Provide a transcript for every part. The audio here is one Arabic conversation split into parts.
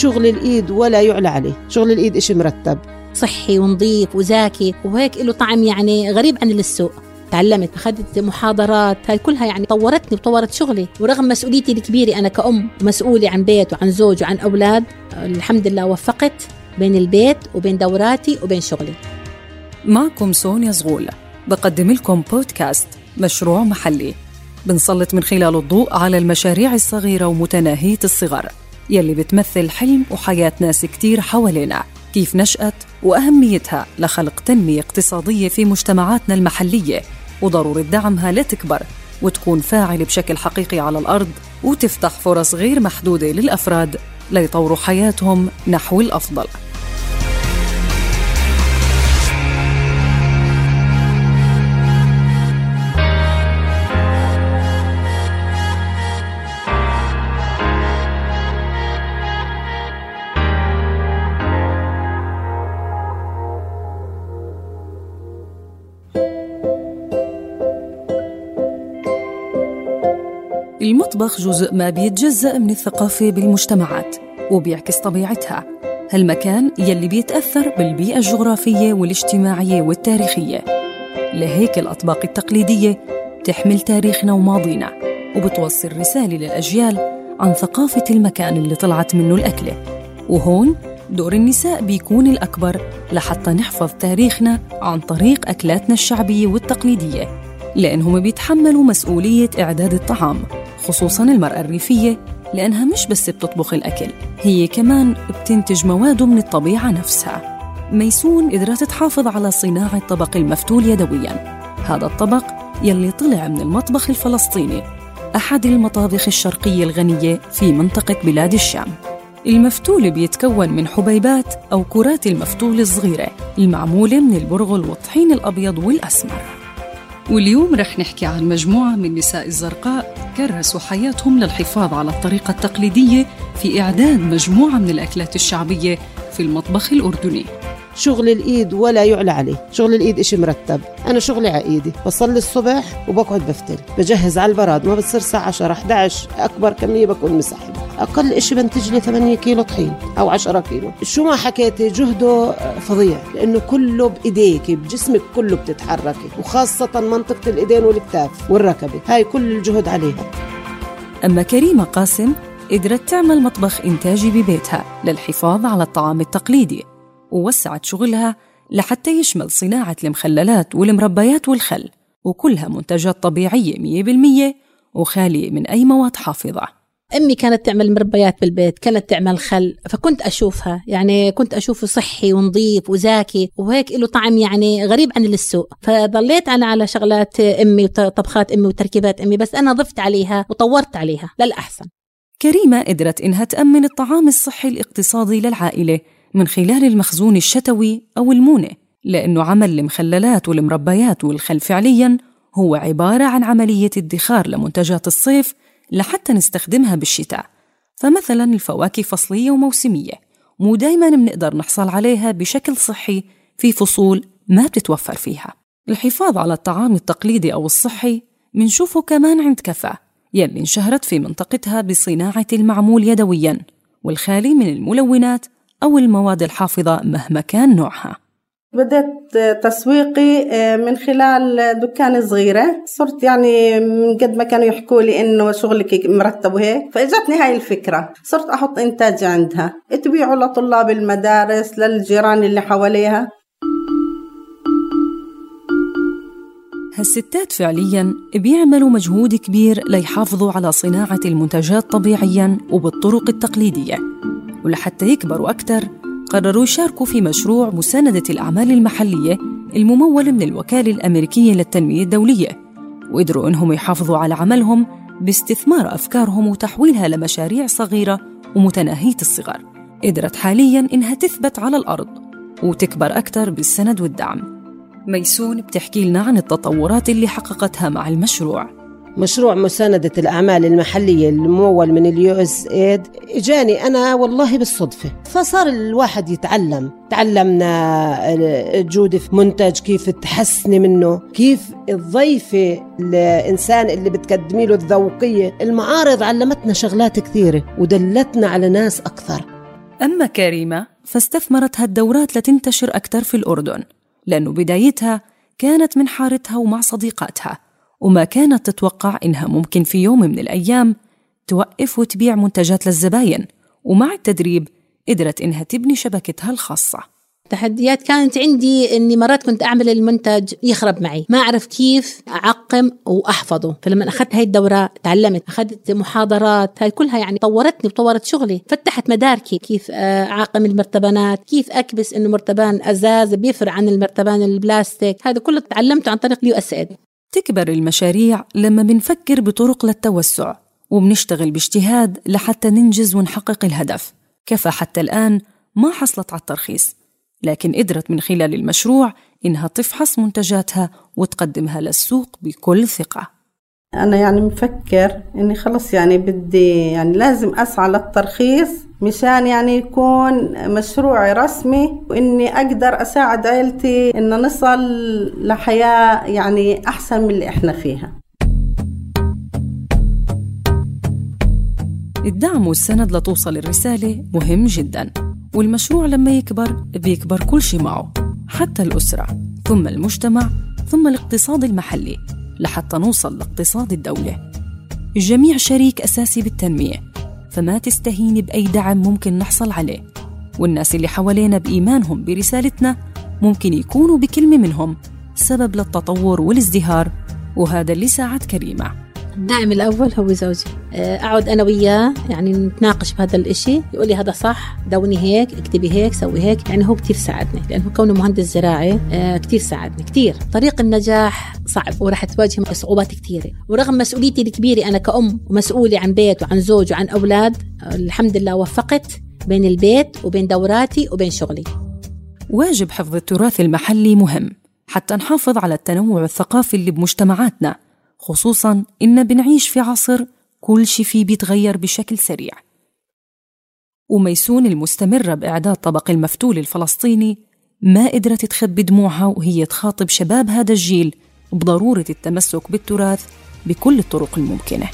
شغل الإيد ولا يعلى عليه. شغل الإيد إشي مرتب. صحي ونظيف وزاكي وهيك له طعم يعني غريب عن السوق. تعلمت أخذت محاضرات هاي كلها يعني طورتني وطورت شغلي. ورغم مسؤوليتي الكبيرة أنا كأم مسؤولة عن بيت وعن زوج وعن أولاد الحمد لله وفقت بين البيت وبين دوراتي وبين شغلي. معكم سونيا زغولة بقدم لكم بودكاست مشروع محلي. بنسلط من خلاله الضوء على المشاريع الصغيرة ومتناهية الصغر. يلي بتمثل حلم وحياة ناس كتير حوالينا كيف نشأت وأهميتها لخلق تنمية اقتصادية في مجتمعاتنا المحلية وضرورة دعمها لتكبر وتكون فاعلة بشكل حقيقي على الأرض وتفتح فرص غير محدودة للأفراد ليطوروا حياتهم نحو الأفضل. المطبخ جزء ما بيتجزأ من الثقافة بالمجتمعات وبيعكس طبيعتها. هالمكان يلي بيتأثر بالبيئة الجغرافية والاجتماعية والتاريخية. لهيك الأطباق التقليدية تحمل تاريخنا وماضينا وبتوصل رسالة للأجيال عن ثقافة المكان اللي طلعت منه الأكلة. وهون دور النساء بيكون الأكبر لحتى نحفظ تاريخنا عن طريق أكلاتنا الشعبية والتقليدية لأنهم بيتحملوا مسؤولية إعداد الطعام. خصوصا المرأة الريفية لأنها مش بس بتطبخ الأكل هي كمان بتنتج مواده من الطبيعة نفسها. ميسون قدرت تحافظ على صناعة طبق المفتول يدوياً. هذا الطبق يلي طلع من المطبخ الفلسطيني أحد المطابخ الشرقية الغنية في منطقة بلاد الشام. المفتول بيتكون من حبيبات أو كرات المفتول الصغيرة المعمولة من البرغل والطحين الأبيض والأسمر. واليوم رح نحكي عن مجموعة من نساء الزرقاء كرسوا حياتهم للحفاظ على الطريقة التقليدية في إعداد مجموعة من الأكلات الشعبية في المطبخ الأردني. شغل الإيد ولا يعلى عليه. شغل الإيد إشي مرتب. أنا شغلي على إيدي بصلي الصبح وبقعد بفتل. بجهز على البراد. ما بتصير الساعة 10 11 أكبر كمية بكون مسحب أقل إشي بنتج لي 8 كيلو طحين أو 10 كيلو. شو ما حكيتي جهده فظيع لأنه كله بإيديك بجسمك كله بتتحركي وخاصة منطقة الإيدين والكتاف والركبة. هاي كل الجهد عليها. أما كريمة قاسم قدرت تعمل مطبخ إنتاجي ببيتها للحفاظ على الطعام التقليدي ووسعت شغلها لحتى يشمل صناعة المخللات والمربيات والخل وكلها منتجات طبيعية 100% وخالية من أي مواد حافظة. أمي كانت تعمل مربيات بالبيت كانت تعمل خل فكنت أشوفها. يعني كنت أشوفه صحي ونظيف وزاكي وهيك له طعم يعني غريب عن السوق. فضليت أنا على شغلات أمي وطبخات أمي وتركيبات أمي بس أنا ضفت عليها وطورت عليها للأحسن. كريمة قدرت إنها تأمن الطعام الصحي الاقتصادي للعائلة من خلال المخزون الشتوي أو المونة لأنه عمل المخللات والمربيات والخل فعلياً هو عبارة عن عملية ادخار لمنتجات الصيف لحتى نستخدمها بالشتاء. فمثلا الفواكه فصلية وموسمية مو دايما بنقدر نحصل عليها بشكل صحي في فصول ما بتتوفر فيها. الحفاظ على الطعام التقليدي أو الصحي منشوفه كمان عند كفا يلي انشهرت في منطقتها بصناعة المعمول يدويا والخالي من الملونات أو المواد الحافظة مهما كان نوعها. بدأت تسويقي من خلال دكان صغيرة صرت يعني من قد ما كانوا يحكوا لي إنه شغلك مرتب وهيك فإجتني هاي الفكرة. صرت أحط إنتاجي عندها. تبيعوا لطلاب المدارس للجيران اللي حواليها. هالستات فعليا بيعملوا مجهود كبير ليحافظوا على صناعة المنتجات طبيعيا وبالطرق التقليدية ولحتى يكبروا أكثر قرروا يشاركوا في مشروع مساندة الأعمال المحلية الممول من الوكالة الأمريكية للتنمية الدولية وقدروا إنهم يحافظوا على عملهم باستثمار أفكارهم وتحويلها لمشاريع صغيرة ومتناهية الصغر. قدرت حالياً إنها تثبت على الأرض وتكبر أكثر بالسند والدعم. ميسون بتحكي لنا عن التطورات اللي حققتها مع المشروع. مشروع مساندة الأعمال المحلية الممول من ال USAID إجاني أنا والله بالصدفة. فصار الواحد يتعلم. تعلمنا الجودة في منتج كيف تحسني منه كيف تضيفي الإنسان اللي بتقدمي له الذوقية. المعارض علمتنا شغلات كثيرة ودلتنا على ناس أكثر. أما كريمة فاستثمرت هالدورات لتنتشر أكثر في الأردن لأنه بدايتها كانت من حارتها ومع صديقاتها. وما كانت تتوقع إنها ممكن في يوم من الأيام توقف وتبيع منتجات للزباين ومع التدريب قدرت إنها تبني شبكتها الخاصة. تحديات كانت عندي إني مرات كنت أعمل المنتج يخرب معي. ما أعرف كيف أعقم وأحفظه. فلما أخذت هاي الدورة تعلمت أخذت محاضرات هاي كلها يعني طورتني وطورت شغلي. فتحت مداركي. كيف آه، أعقم المرتبانات كيف أكبس إنه مرتبان أزاز بيفرق عن المرتبان البلاستيك. هذا كله تعلمته عن طريق ال US تكبر المشاريع لما بنفكر بطرق للتوسع وبنشتغل باجتهاد لحتى ننجز ونحقق الهدف. كفى حتى الآن ما حصلت على الترخيص لكن قدرت من خلال المشروع إنها تفحص منتجاتها وتقدمها للسوق بكل ثقة. أنا يعني مفكر إني خلص يعني بدي يعني لازم أسعى للترخيص مشان يعني يكون مشروع رسمي وإني أقدر أساعد عائلتي إن نصل لحياة يعني أحسن من اللي إحنا فيها. الدعم والسند لتوصل الرسالة مهم جدا والمشروع لما يكبر بيكبر كل شيء معه حتى الأسرة ثم المجتمع ثم الاقتصاد المحلي. لحتى نوصل لاقتصاد الدولة. الجميع شريك أساسي بالتنمية فما تستهيني بأي دعم ممكن نحصل عليه. والناس اللي حوالينا بإيمانهم برسالتنا ممكن يكونوا بكلمة منهم سبب للتطور والازدهار وهذا اللي ساعد كريمة. الداعم الأول هو زوجي. آه، أقعد أنا وياه يعني نتناقش بهذا الإشي. يقول لي هذا صح دوني هيك اكتبي هيك سوي هيك. يعني هو كتير ساعدني لأنه كونه مهندس زراعي آه، كتير ساعدني كتير. طريق النجاح صعب وراح تواجه صعوبات كثيرة ورغم مسؤوليتي الكبيرة أنا كأم ومسؤولة عن بيت وعن زوج وعن أولاد الحمد لله وفقت بين البيت وبين دوراتي وبين شغلي. واجب حفظ التراث المحلي مهم حتى نحافظ على التنوع الثقافي اللي بمجتمعاتنا. خصوصا إن بنعيش في عصر كل شي فيه بيتغير بشكل سريع. وميسون المستمرة بإعداد طبق المفتول الفلسطيني ما قدرت تخبي دموعها وهي تخاطب شباب هذا الجيل بضرورة التمسك بالتراث بكل الطرق الممكنة.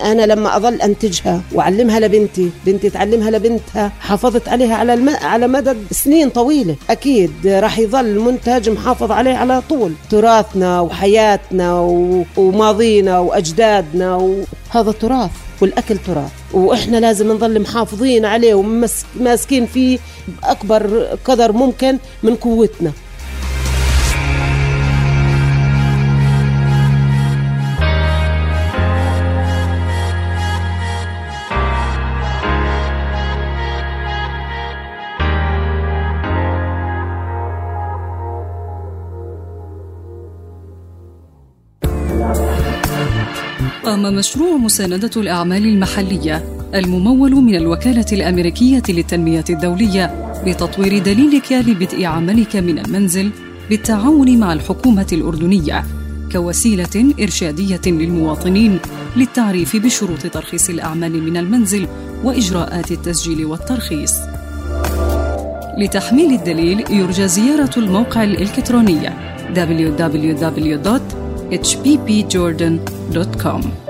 أنا لما أظل أنتجها وأعلمها لبنتي بنتي تعلمها لبنتها حافظت عليها على الم... على مدى سنين طويلة. أكيد راح يظل منتج محافظ عليه على طول. تراثنا وحياتنا و... وماضينا وأجدادنا وهذا تراث والأكل تراث. وإحنا لازم نظل محافظين عليه وماسكين فيه بأكبر قدر ممكن من قوتنا. قام مشروع مساندة الأعمال المحلية الممول من الوكالة الأمريكية للتنمية الدولية بتطوير دليلك لبدء عملك من المنزل بالتعاون مع الحكومة الأردنية كوسيلة إرشادية للمواطنين للتعريف بشروط ترخيص الأعمال من المنزل وإجراءات التسجيل والترخيص. لتحميل الدليل يرجى زيارة الموقع الإلكتروني www hppjordan.com